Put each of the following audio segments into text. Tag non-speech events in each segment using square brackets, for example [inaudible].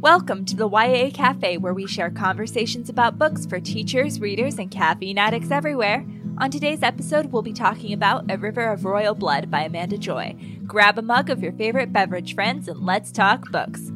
Welcome to the YA Cafe, where we share conversations about books for teachers, readers, and caffeine addicts everywhere. On today's episode, we'll be talking about A River of Royal Blood by Amanda Joy. Grab a mug of your favorite beverage, friends, and let's talk books.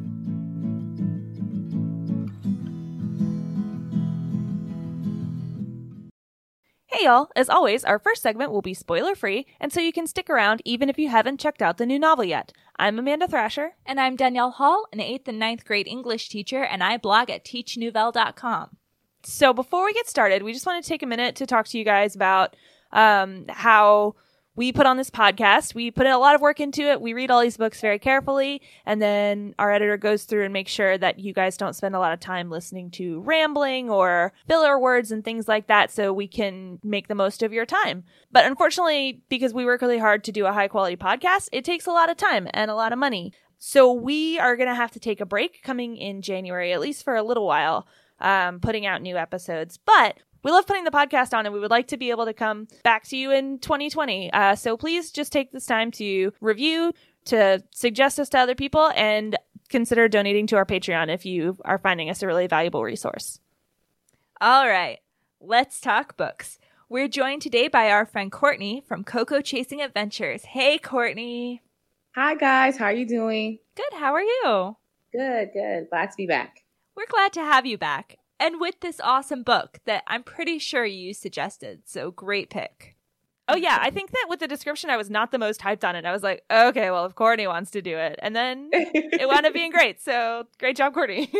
Y'all, as always, our first segment will be spoiler free, and so you can stick around even if you haven't checked out the new novel yet. I'm Amanda Thrasher. And I'm Danielle Hall, an 8th and ninth grade English teacher, and I blog at teachnouvelle.com. So before we get started, we just want to take a minute to talk to you guys about um, how we put on this podcast. We put a lot of work into it. We read all these books very carefully, and then our editor goes through and makes sure that you guys don't spend a lot of time listening to rambling or filler words and things like that so we can make the most of your time. But unfortunately, because we work really hard to do a high quality podcast, it takes a lot of time and a lot of money. So we are going to have to take a break coming in January, at least for a little while, um, putting out new episodes. But we love putting the podcast on and we would like to be able to come back to you in 2020. Uh, so please just take this time to review, to suggest us to other people, and consider donating to our Patreon if you are finding us a really valuable resource. All right, let's talk books. We're joined today by our friend Courtney from Coco Chasing Adventures. Hey, Courtney. Hi, guys. How are you doing? Good. How are you? Good, good. Glad to be back. We're glad to have you back and with this awesome book that I'm pretty sure you suggested. So great pick. Oh yeah, I think that with the description I was not the most hyped on it. I was like, okay, well if Courtney wants to do it. And then [laughs] it wound up being great. So great job, Courtney.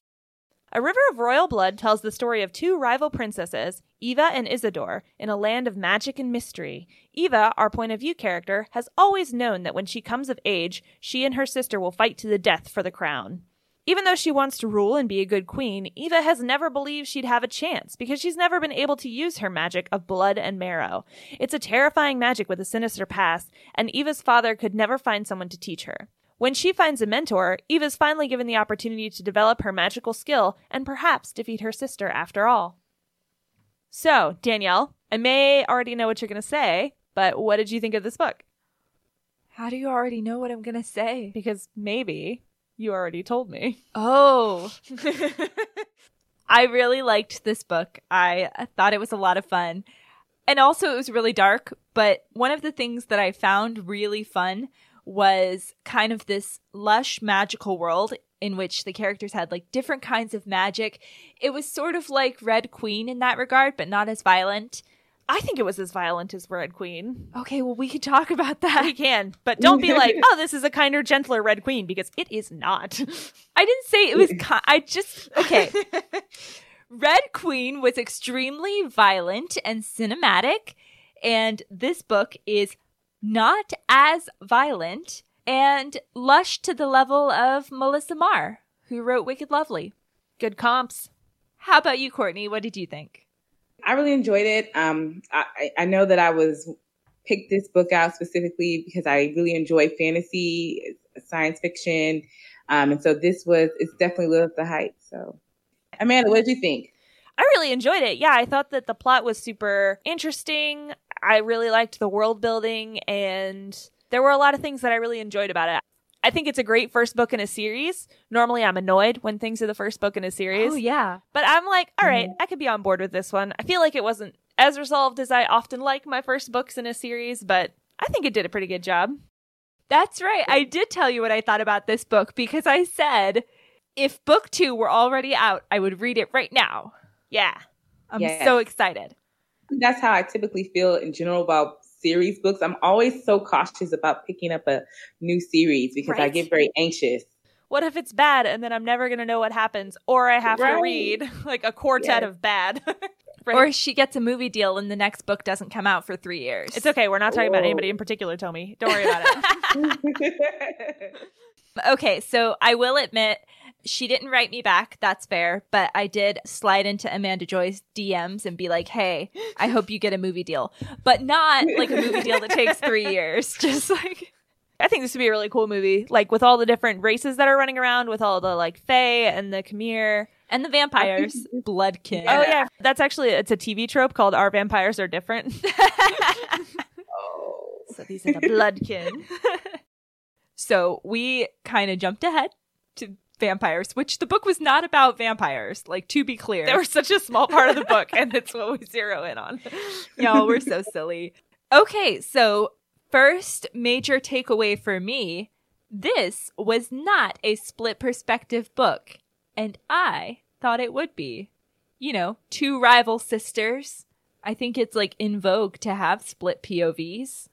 [laughs] a River of Royal Blood tells the story of two rival princesses, Eva and Isadora, in a land of magic and mystery. Eva, our point of view character, has always known that when she comes of age, she and her sister will fight to the death for the crown. Even though she wants to rule and be a good queen, Eva has never believed she'd have a chance because she's never been able to use her magic of blood and marrow. It's a terrifying magic with a sinister past, and Eva's father could never find someone to teach her. When she finds a mentor, Eva's finally given the opportunity to develop her magical skill and perhaps defeat her sister after all. So, Danielle, I may already know what you're going to say, but what did you think of this book? How do you already know what I'm going to say? Because maybe you already told me. [laughs] Oh. I really liked this book. I thought it was a lot of fun. And also, it was really dark. But one of the things that I found really fun was kind of this lush magical world in which the characters had like different kinds of magic. It was sort of like Red Queen in that regard, but not as violent. I think it was as violent as Red Queen. Okay, well, we can talk about that. We can, but don't be like, [laughs] oh, this is a kinder, gentler Red Queen because it is not. [laughs] I didn't say it was. I just okay. [laughs] Red Queen was extremely violent and cinematic, and this book is not as violent and lush to the level of Melissa Marr, who wrote Wicked Lovely. Good comps. How about you, Courtney? What did you think? I really enjoyed it. Um, I, I know that I was picked this book out specifically because I really enjoy fantasy, science fiction, um, and so this was it's definitely up the hype. So, Amanda, what did you think? I really enjoyed it. Yeah, I thought that the plot was super interesting. I really liked the world building, and there were a lot of things that I really enjoyed about it. I think it's a great first book in a series. Normally, I'm annoyed when things are the first book in a series. Oh, yeah. But I'm like, all right, mm-hmm. I could be on board with this one. I feel like it wasn't as resolved as I often like my first books in a series, but I think it did a pretty good job. That's right. I did tell you what I thought about this book because I said if book two were already out, I would read it right now. Yeah. I'm yes. so excited. That's how I typically feel in general about series books, I'm always so cautious about picking up a new series because right. I get very anxious. What if it's bad and then I'm never going to know what happens or I have right. to read [laughs] like a quartet yes. of bad? [laughs] right. Or she gets a movie deal and the next book doesn't come out for 3 years. It's okay. We're not talking Whoa. about anybody in particular, Tomi. Don't worry about it. [laughs] okay, so I will admit she didn't write me back. That's fair. But I did slide into Amanda Joy's DMs and be like, hey, I hope you get a movie deal. But not like a movie deal that takes three [laughs] years. Just like. I think this would be a really cool movie. Like with all the different races that are running around, with all the like Fae and the Khimaer. And the vampires. Bloodkin. Oh, yeah. That's actually, it's a TV trope called Our Vampires Are Different. [laughs] oh. So these are the Bloodkin. [laughs] so we kind of jumped ahead to vampires, which the book was not about vampires, like to be clear. They were such a small part of the book, and it's what we zero in on. [laughs] Y'all, we're so silly. Okay, so first major takeaway for me this was not a split perspective book, and I thought it would be. You know, two rival sisters. I think it's like in vogue to have split POVs.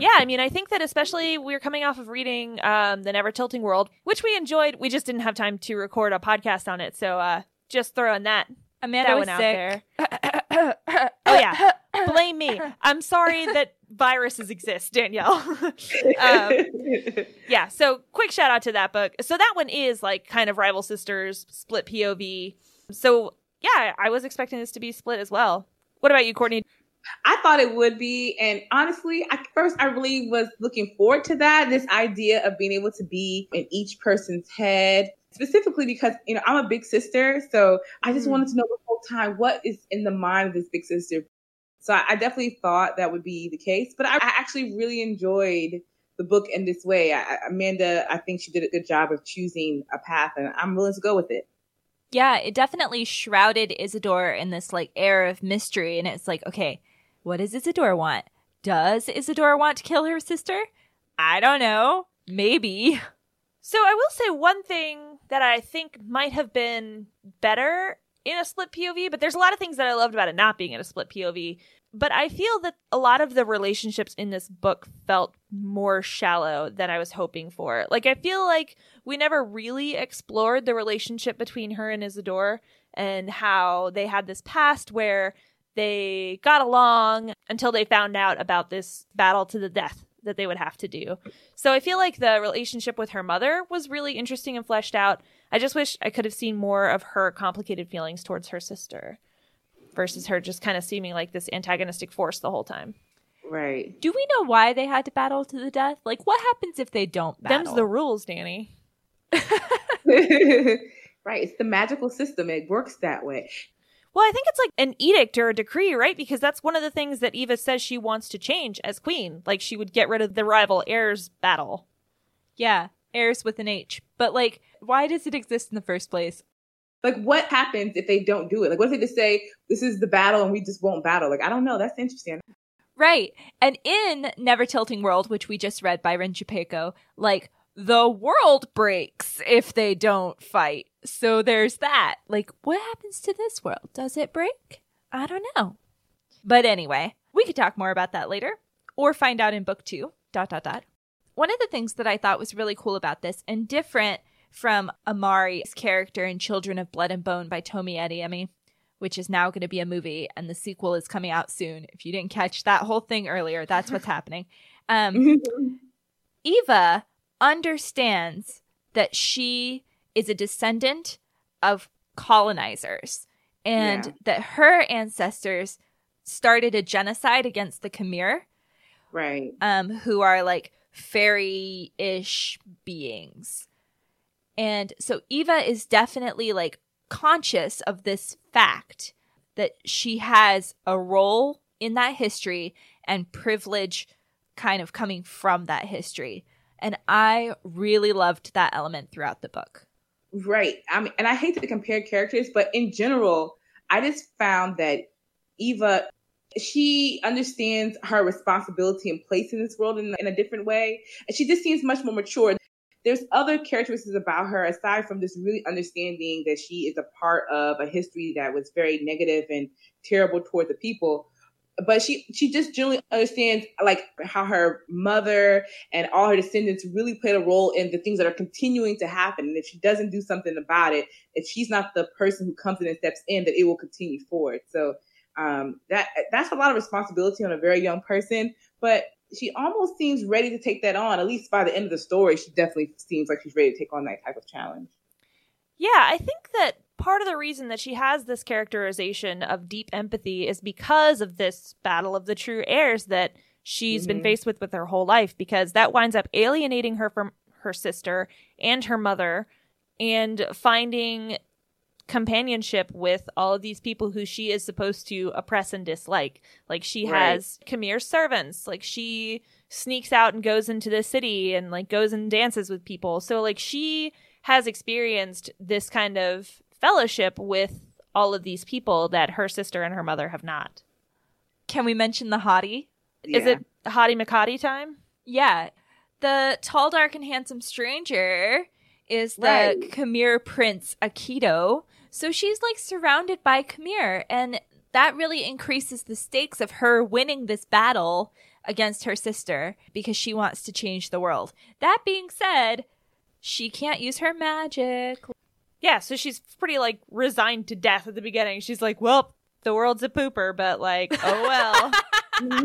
Yeah, I mean, I think that especially we are coming off of reading um, The Never Tilting World, which we enjoyed. We just didn't have time to record a podcast on it. So uh, just throwing that, Amanda that was one sick. out there. [coughs] oh, yeah. Blame me. I'm sorry [coughs] that viruses exist, Danielle. [laughs] um, yeah, so quick shout out to that book. So that one is like kind of rival sisters, split POV. So yeah, I was expecting this to be split as well. What about you, Courtney? I thought it would be. And honestly, at first, I really was looking forward to that this idea of being able to be in each person's head, specifically because, you know, I'm a big sister. So I just mm. wanted to know the whole time what is in the mind of this big sister. So I, I definitely thought that would be the case. But I, I actually really enjoyed the book in this way. I, Amanda, I think she did a good job of choosing a path, and I'm willing to go with it. Yeah, it definitely shrouded Isadora in this like air of mystery. And it's like, okay, what does Isadora want? Does Isadora want to kill her sister? I don't know. Maybe. So I will say one thing that I think might have been better in a split POV, but there's a lot of things that I loved about it not being in a split POV. But I feel that a lot of the relationships in this book felt more shallow than I was hoping for. Like, I feel like we never really explored the relationship between her and Isadora and how they had this past where they got along until they found out about this battle to the death that they would have to do. So I feel like the relationship with her mother was really interesting and fleshed out. I just wish I could have seen more of her complicated feelings towards her sister versus her just kind of seeming like this antagonistic force the whole time. Right. Do we know why they had to battle to the death? Like what happens if they don't battle? Them's the rules, Danny. [laughs] right. It's the magical system. It works that way. Well, I think it's like an edict or a decree, right? Because that's one of the things that Eva says she wants to change as queen. Like she would get rid of the rival heirs battle. Yeah, heirs with an H. But like, why does it exist in the first place? Like, what happens if they don't do it? Like, what if they just say, this is the battle and we just won't battle? Like, I don't know. That's interesting. Right. And in Never Tilting World, which we just read by Rin Chupeco, like, the world breaks if they don't fight. So there's that. Like, what happens to this world? Does it break? I don't know. But anyway, we could talk more about that later or find out in book two. Dot, dot, dot. One of the things that I thought was really cool about this and different from Amari's character in Children of Blood and Bone by Tomi Adeyemi, which is now going to be a movie and the sequel is coming out soon. If you didn't catch that whole thing earlier, that's what's happening. Um, [laughs] Eva understands that she is a descendant of colonizers and yeah. that her ancestors started a genocide against the Khimaer. Right. Um, who are like fairy ish beings. And so Eva is definitely like conscious of this fact that she has a role in that history and privilege kind of coming from that history. And I really loved that element throughout the book. Right. I mean, and I hate to compare characters, but in general, I just found that Eva, she understands her responsibility and place in this world in, in a different way. And she just seems much more mature. There's other characteristics about her aside from just really understanding that she is a part of a history that was very negative and terrible toward the people but she she just generally understands like how her mother and all her descendants really played a role in the things that are continuing to happen. And if she doesn't do something about it if she's not the person who comes in and steps in that it will continue forward. So um, that that's a lot of responsibility on a very young person but she almost seems ready to take that on. At least by the end of the story she definitely seems like she's ready to take on that type of challenge. Yeah i think that part of the reason that she has this characterization of deep empathy is because of this battle of the true heirs that she's mm-hmm. been faced with with her whole life because that winds up alienating her from her sister and her mother and finding companionship with all of these people who she is supposed to oppress and dislike. Like she right. has Khimaer's servants. Like she sneaks out and goes into the city and like goes and dances with people. So like she has experienced this kind of fellowship with all of these people that her sister and her mother have not. Can we mention the hottie? Yeah. Is it Hottie McHottie time? Yeah. The tall, dark, and handsome stranger is the right. Khimaer prince Akito. So she's like surrounded by Khimaer, and that really increases the stakes of her winning this battle against her sister because she wants to change the world. That being said, she can't use her magic. Yeah, so she's pretty like resigned to death at the beginning. She's like, "Well, the world's a pooper, but like, oh well.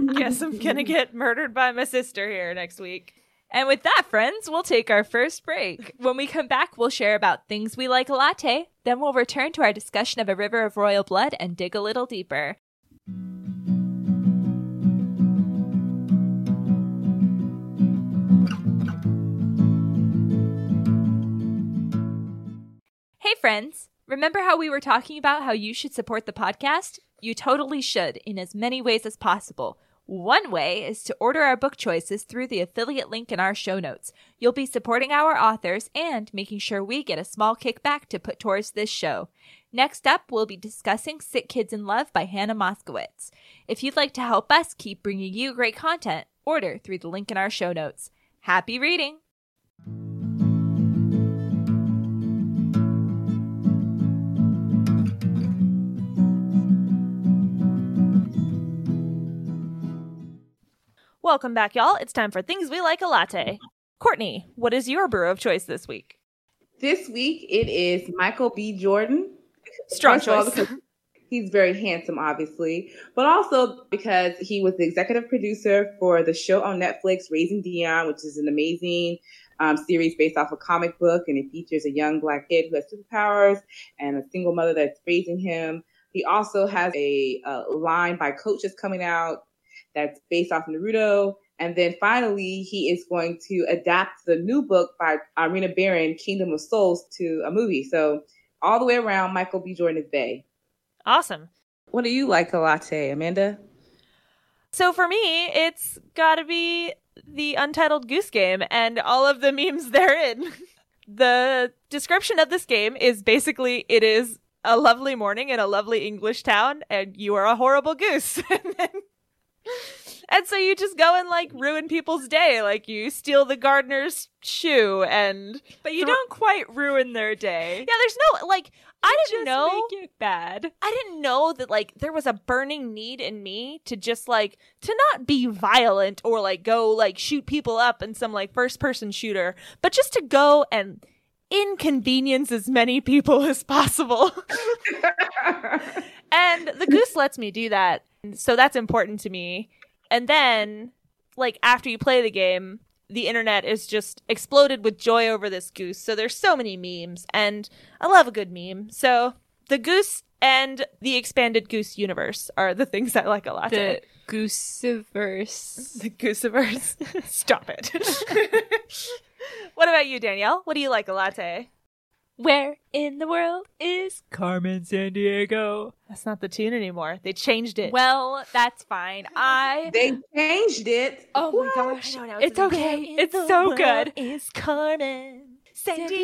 [laughs] Guess I'm gonna get murdered by my sister here next week." And with that, friends, we'll take our first break. When we come back, we'll share about things we like a latte. Then we'll return to our discussion of A River of Royal Blood and dig a little deeper. Friends. Remember how we were talking about how you should support the podcast? You totally should in as many ways as possible. One way is to order our book choices through the affiliate link in our show notes. You'll be supporting our authors and making sure we get a small kickback to put towards this show. Next up, we'll be discussing Sick Kids in Love by Hannah Moskowitz. If you'd like to help us keep bringing you great content, order through the link in our show notes. Happy reading! Welcome back, y'all. It's time for Things We Like a Latte. Courtney, what is your brew of choice this week? This week it is Michael B. Jordan. Strong choice. he's very handsome, obviously, but also because he was the executive producer for the show on Netflix, Raising Dion, which is an amazing um, series based off a comic book, and it features a young black kid who has superpowers and a single mother that's raising him. He also has a, a line by coaches coming out that's based off Naruto. And then finally, he is going to adapt the new book by Rena Barron, Kingdom of Souls, to a movie. So all the way around, Michael B. Jordan is Bay. Awesome. What do you like a latte, Amanda? So for me, it's got to be the Untitled Goose Game and all of the memes [laughs] therein. the description of this game is basically it is a lovely morning in a lovely English town, and you are a horrible goose. [laughs] and so you just go and like ruin people's day. Like you steal the gardener's shoe and but you th- don't quite ruin their day. Yeah there's no like you i didn't know make it bad. I didn't know that like there was a burning need in me to just like to not be violent or like go like shoot people up in some like first person shooter but just to go and inconvenience as many people [laughs] as possible [laughs] [laughs] and the goose lets me do that so that's important to me. And then, like, after you play the game, the internet is just exploded with joy over this goose. So there's so many memes, and I love a good meme. So the goose and the expanded goose universe are the things I like a lot. The gooseiverse. The gooseiverse. [laughs] Stop it. [laughs] what about you, Danielle? What do you like a latte? Where in the world is Carmen Sandiego? That's not the tune anymore. They changed it. Well, that's fine. I [laughs] They changed it. Oh my gosh. No, no, it's, it's okay. It's so good. Is Carmen Sandiego?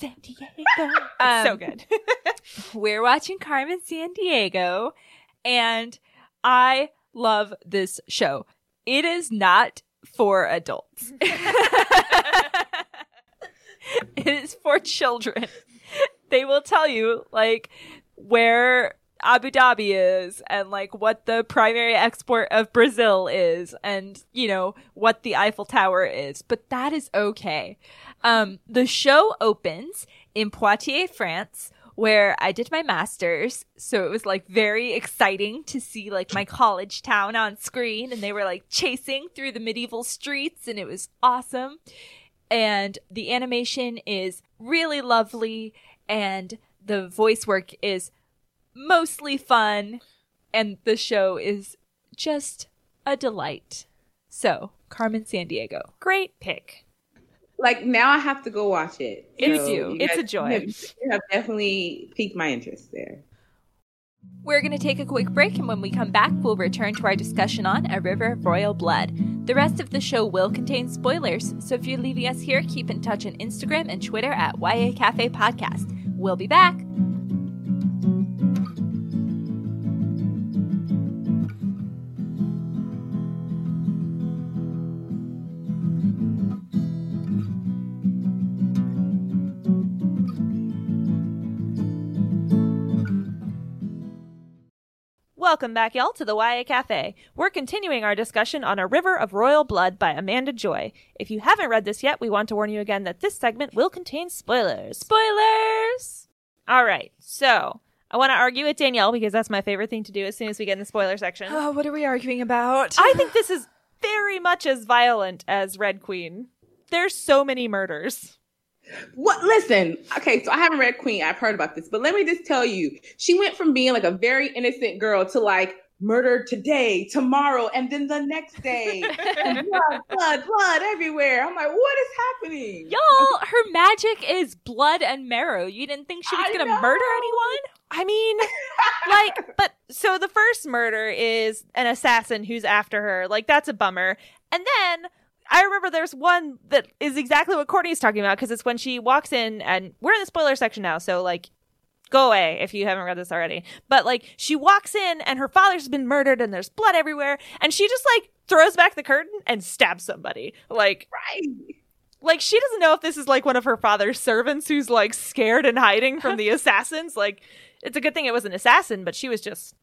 Sandiego. [laughs] Um, so good. [laughs] we're watching Carmen Sandiego and I love this show. It is not for adults. [laughs] it is for children. They will tell you like where Abu Dhabi is and like what the primary export of Brazil is and you know what the Eiffel Tower is, but that is okay. Um, the show opens in Poitiers, France, where I did my master's. So it was like very exciting to see like my college town on screen and they were like chasing through the medieval streets and it was awesome and the animation is really lovely and the voice work is mostly fun and the show is just a delight. So, Carmen Sandiego. Great pick. Like now I have to go watch it. It's so you. It's a joy. You have, you have definitely piqued my interest there. We're going to take a quick break, and when we come back, we'll return to our discussion on A River of Royal Blood. The rest of the show will contain spoilers, so if you're leaving us here, keep in touch on Instagram and Twitter at YA Cafe Podcast. We'll be back. Welcome back, y'all, to the YA Cafe. We're continuing our discussion on A River of Royal Blood by Amanda Joy. If you haven't read this yet, we want to warn you again that this segment will contain spoilers. Spoilers! All right, so I want to argue with Danielle because that's my favorite thing to do as soon as we get in the spoiler section. Oh, what are we arguing about? I think this is very much as violent as Red Queen. There's so many murders. What? Listen, okay, so I haven't read Queen. I've heard about this, but let me just tell you, she went from being like a very innocent girl to like murdered today, tomorrow, and then the next day. [laughs] blood, blood, blood everywhere. I'm like, what is happening? Y'all, her magic is blood and marrow. You didn't think she was going to murder anyone? I mean, [laughs] like, but so the first murder is an assassin who's after her. Like, that's a bummer. And then I remember there's one that is exactly what Courtney's talking about because it's when she walks in and we're in the spoiler section now, so like go away if you haven't read this already. But like she walks in and her father's been murdered and there's blood everywhere and she just like throws back the curtain and stabs somebody. Like right. Like she doesn't know if this is like one of her father's servants who's like scared and hiding from the [laughs] assassins. Like it's a good thing it was an assassin, but she was just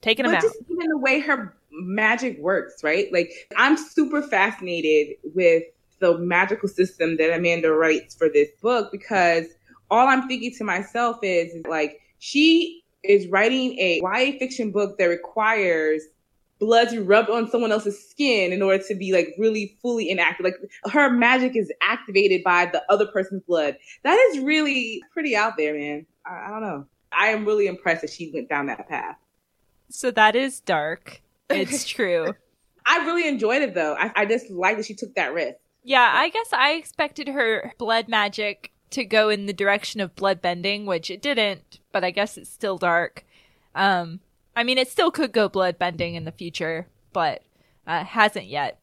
taking but him just out. Even the way her magic works, right? Like I'm super fascinated with the magical system that Amanda writes for this book because all I'm thinking to myself is, is like she is writing a YA fiction book that requires blood to rub on someone else's skin in order to be like really fully enacted. Like her magic is activated by the other person's blood. That is really pretty out there, man. I, I don't know. I am really impressed that she went down that path. So that is dark. [laughs] It's true. I really enjoyed it though. I, I just like that she took that risk. Yeah, I guess I expected her blood magic to go in the direction of blood bending, which it didn't, but I guess it's still dark. Um, I mean, it still could go blood bending in the future, but uh, hasn't yet.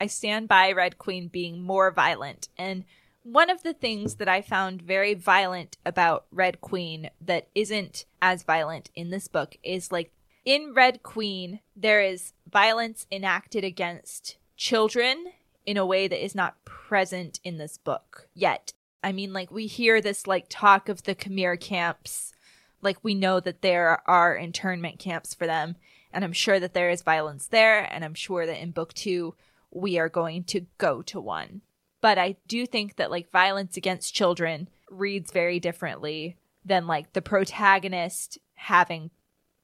I stand by Red Queen being more violent, and one of the things that I found very violent about Red Queen that isn't as violent in this book is like in Red Queen, there is violence enacted against children in a way that is not present in this book yet. I mean, like, we hear this, like, talk of the Khimaer camps. Like, we know that there are internment camps for them. And I'm sure that there is violence there. And I'm sure that in book two, we are going to go to one. But I do think that, like, violence against children reads very differently than, like, the protagonist having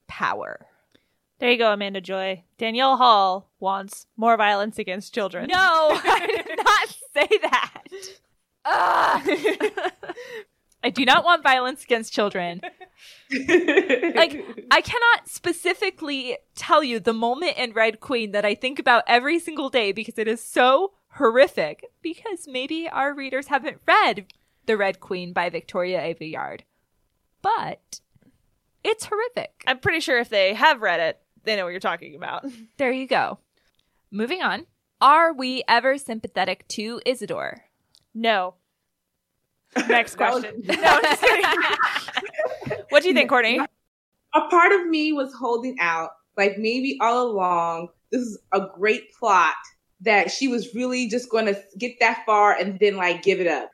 power. There you go, Amanda Joy. Danielle Hall wants more violence against children. No, [laughs] I did not say that. I do not want violence against children. [laughs] like, I cannot specifically tell you the moment in Red Queen that I think about every single day because it is so horrific. Because maybe our readers haven't read The Red Queen by Victoria Aveyard. But it's horrific. I'm pretty sure if they have read it, they know what you're talking about. [laughs] There you go. Moving on. Are we ever sympathetic to Isadora? No. [laughs] Next question. [laughs] no, what do you think, Courtney? A part of me was holding out, like maybe all along, this is a great plot that she was really just going to get that far and then like give it up.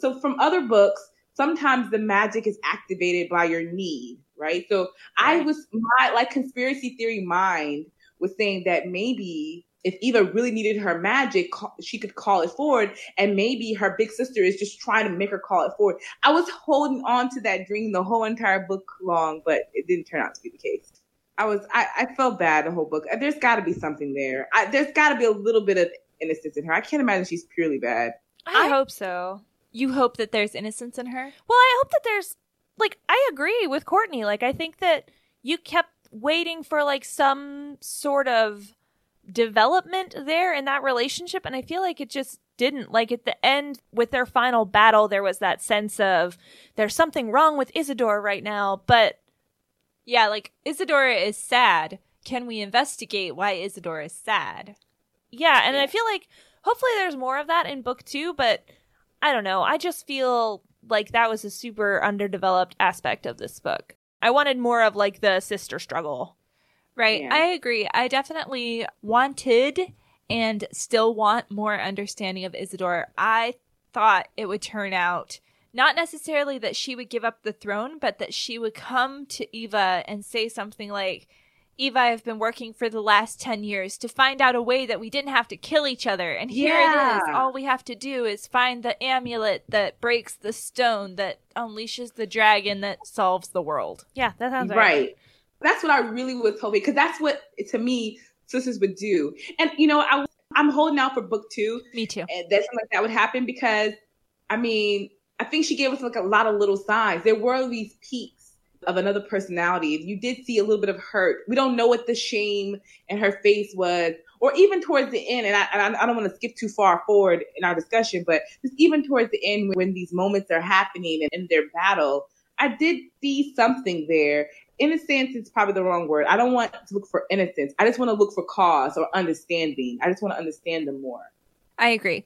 So from other books, sometimes the magic is activated by your need right? So right. I was my like conspiracy theory mind was saying that maybe if Eva really needed her magic, she could call it forward, and maybe her big sister is just trying to make her call it forward. I was holding on to that dream the whole entire book long, but it didn't turn out to be the case. I was I, I felt bad the whole book. There's got to be something there. I, there's got to be a little bit of innocence in her. I can't imagine she's purely bad. I, I hope so. You hope that there's innocence in her? Well, I hope that there's like I agree with Courtney. Like I think that you kept waiting for like some sort of development there in that relationship and I feel like it just didn't. Like at the end with their final battle there was that sense of there's something wrong with Isadora right now, but Yeah, like Isadora is sad. Can we investigate why Isadora is sad? Yeah, and yeah. I feel like hopefully there's more of that in book two, but I don't know. I just feel like that was a super underdeveloped aspect of this book. I wanted more of like the sister struggle. Right. Yeah. I agree. I definitely wanted and still want more understanding of Isadora. I thought it would turn out not necessarily that she would give up the throne, but that she would come to Eva and say something like, Eva, I've been working for the last 10 years to find out a way that we didn't have to kill each other. And here yeah. it is. All we have to do is find the amulet that breaks the stone that unleashes the dragon that solves the world. Yeah, that sounds right. Right. That's what I really was hoping because that's what, to me, sisters would do. And, you know, I, I'm holding out for book two. Me too. And that something like that would happen because, I mean, I think she gave us like a lot of little signs. There were these peaks of another personality. You did see a little bit of hurt. We don't know what the shame in her face was, or even towards the end. And I, and I don't want to skip too far forward in our discussion, but just even towards the end when these moments are happening and in their battle, I did see something there. Innocence is probably the wrong word. I don't want to look for innocence. I just want to look for cause or understanding. I just want to understand them more. I agree.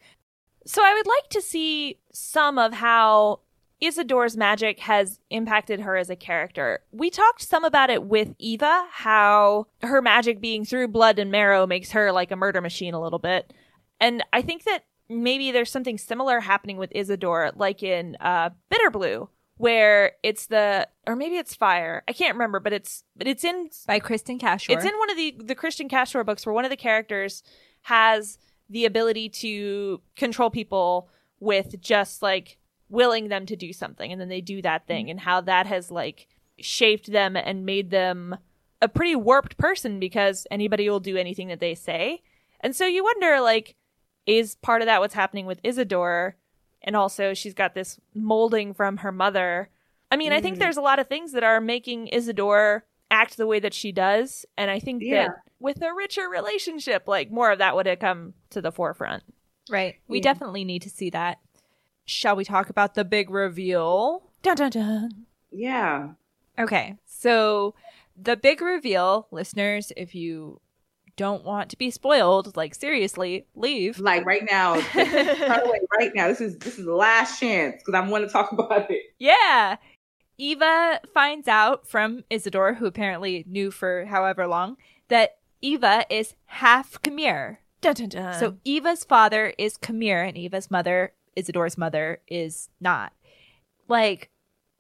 So I would like to see some of how Isadora's magic has impacted her as a character. We talked some about it with Eva, how her magic being through blood and marrow makes her like a murder machine a little bit. And I think that maybe there's something similar happening with Isadora, like in uh, Bitterblue, where it's the or maybe it's Fire. I can't remember, but it's but it's in by Kristen Cashore. It's in one of the the Kristen Cashore books where one of the characters has the ability to control people with just like willing them to do something and then they do that thing and how that has like shaped them and made them a pretty warped person because anybody will do anything that they say. And so you wonder like is part of that what's happening with Isadora and also she's got this molding from her mother. I mean, mm. I think mm. there's a lot of things that are making Isadora act the way that she does and I think yeah. that with a richer relationship, like more of that would have come to the forefront. Right. We yeah. definitely need to see that. Shall we talk about the big reveal? Dun dun dun. Yeah. Okay. So the big reveal, listeners, if you don't want to be spoiled, like seriously, leave. Like right now. [laughs] right now. This is this is the last chance because I want to talk about it. Yeah. Eva finds out from Isadora, who apparently knew for however long, that Eva is half Khimaer. Dun, dun, dun. So Eva's father is Khimaer and Eva's mother, Isadora's mother, is not. Like,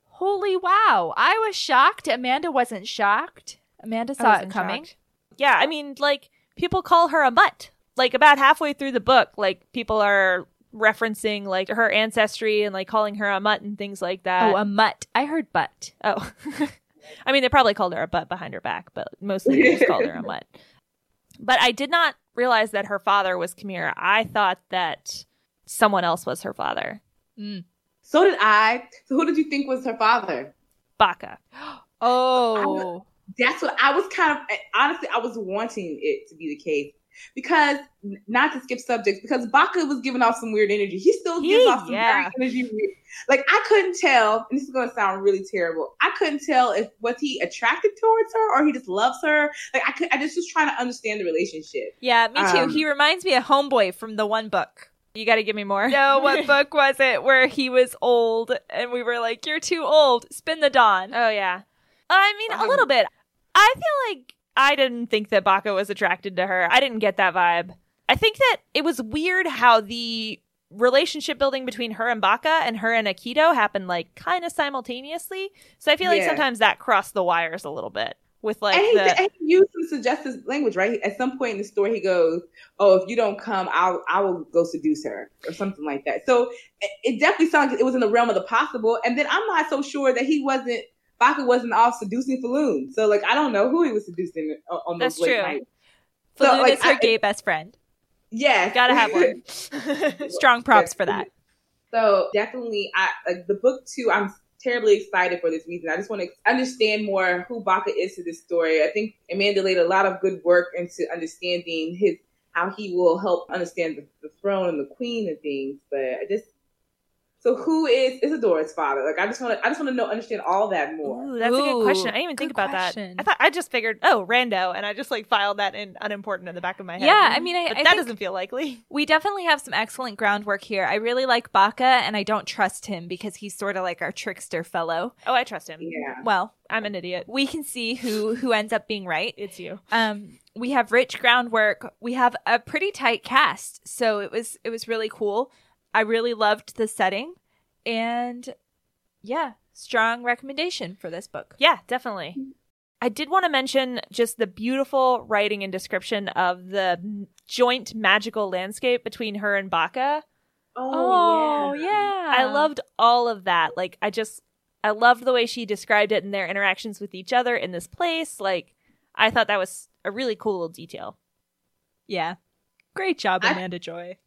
holy wow. I was shocked. Amanda wasn't shocked. Amanda saw it coming. Shocked. Yeah, I mean, like, people call her a mutt. Like, about halfway through the book, like, people are referencing, like, her ancestry and, like, calling her a mutt and things like that. Oh, a mutt. I heard butt. Oh. [laughs] I mean, they probably called her a butt behind her back, but mostly they just called her a [laughs] mutt. But I did not realize that her father was Khimaer. I thought that someone else was her father. Mm. So did I. So who did you think was her father? Baka. [gasps] oh. that's what I was kind of honestly I was wanting it to be the case because not to skip subjects because Baka was giving off some weird energy. He still gives he, off some yeah. energy. Like I couldn't tell, and this is gonna sound really terrible. I couldn't tell if was he attracted towards her or he just loves her. Like I could, I just was trying to understand the relationship. Yeah, me too. Um, he reminds me of Homeboy from the one book. You got to give me more. No, what [laughs] book was it where he was old and we were like, "You're too old. Spin the dawn." Oh yeah. I mean, um, a little bit. I feel like I didn't think that Baka was attracted to her. I didn't get that vibe. I think that it was weird how the relationship building between her and Baka and her and Akito happened like kind of simultaneously. So I feel like yeah. sometimes that crossed the wires a little bit with like and he, the... and he used some suggestive language, right? At some point in the story, he goes, "Oh, if you don't come, I'll I will go seduce her" or something like that. So it, it definitely sounded like it was in the realm of the possible. And then I'm not so sure that he wasn't Baka wasn't off seducing Falun. So like I don't know who he was seducing on those That's late true. nights. Falun so, like, is her I, gay best friend. Yeah, gotta have one. [laughs] [laughs] Strong props for that. So definitely, I like the book too. I'm terribly excited for this reason. I just want to understand more who Baka is to this story. I think Amanda laid a lot of good work into understanding his how he will help understand the, the throne and the queen and things. But I just So who is Isadora's father? Like I just want to I just want to know understand all that more. Ooh, that's Ooh, a good question. I didn't even think about question. that. I thought I just figured, oh, Rando, and I just like filed that in unimportant in the back of my head. Yeah, I mean, I, I that doesn't feel likely. We definitely have some excellent groundwork here. I really like Baka, and I don't trust him because he's sort of like our trickster fellow. Oh, I trust him. Yeah. Well, I'm an idiot. We can see who who ends up being right. It's you. Um, we have rich groundwork. We have a pretty tight cast, so it was it was really cool. I really loved the setting. And yeah, strong recommendation for this book. Yeah, definitely. I did want to mention just the beautiful writing and description of the joint magical landscape between her and Baka. Oh, oh yeah. yeah. I loved all of that. Like, I just, I loved the way she described it and their interactions with each other in this place. Like, I thought that was a really cool little detail. Yeah. Great job, Amanda I, Joy.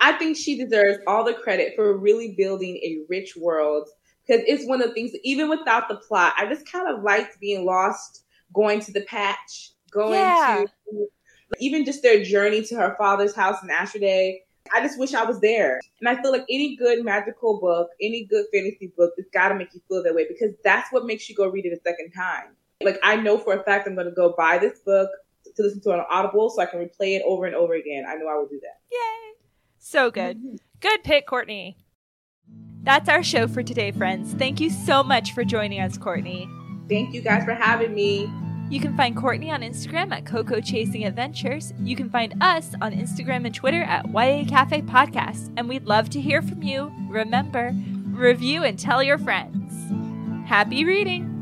I think she deserves all the credit for really building a rich world because it's one of the things, even without the plot, I just kind of liked being lost, going to the patch, going yeah. to even just their journey to her father's house in Ashurday. I just wish I was there. And I feel like any good magical book, any good fantasy book, it's got to make you feel that way because that's what makes you go read it a second time. Like, I know for a fact I'm going to go buy this book to listen to on Audible so I can replay it over and over again. I know I will do that. Yay! So good. Mm-hmm. Good pick, Courtney. That's our show for today, friends. Thank you so much for joining us, Courtney. Thank you guys for having me. You can find Courtney on Instagram at Coco Chasing Adventures. You can find us on Instagram and Twitter at YA Cafe Podcast. And we'd love to hear from you. Remember, review and tell your friends. Happy reading!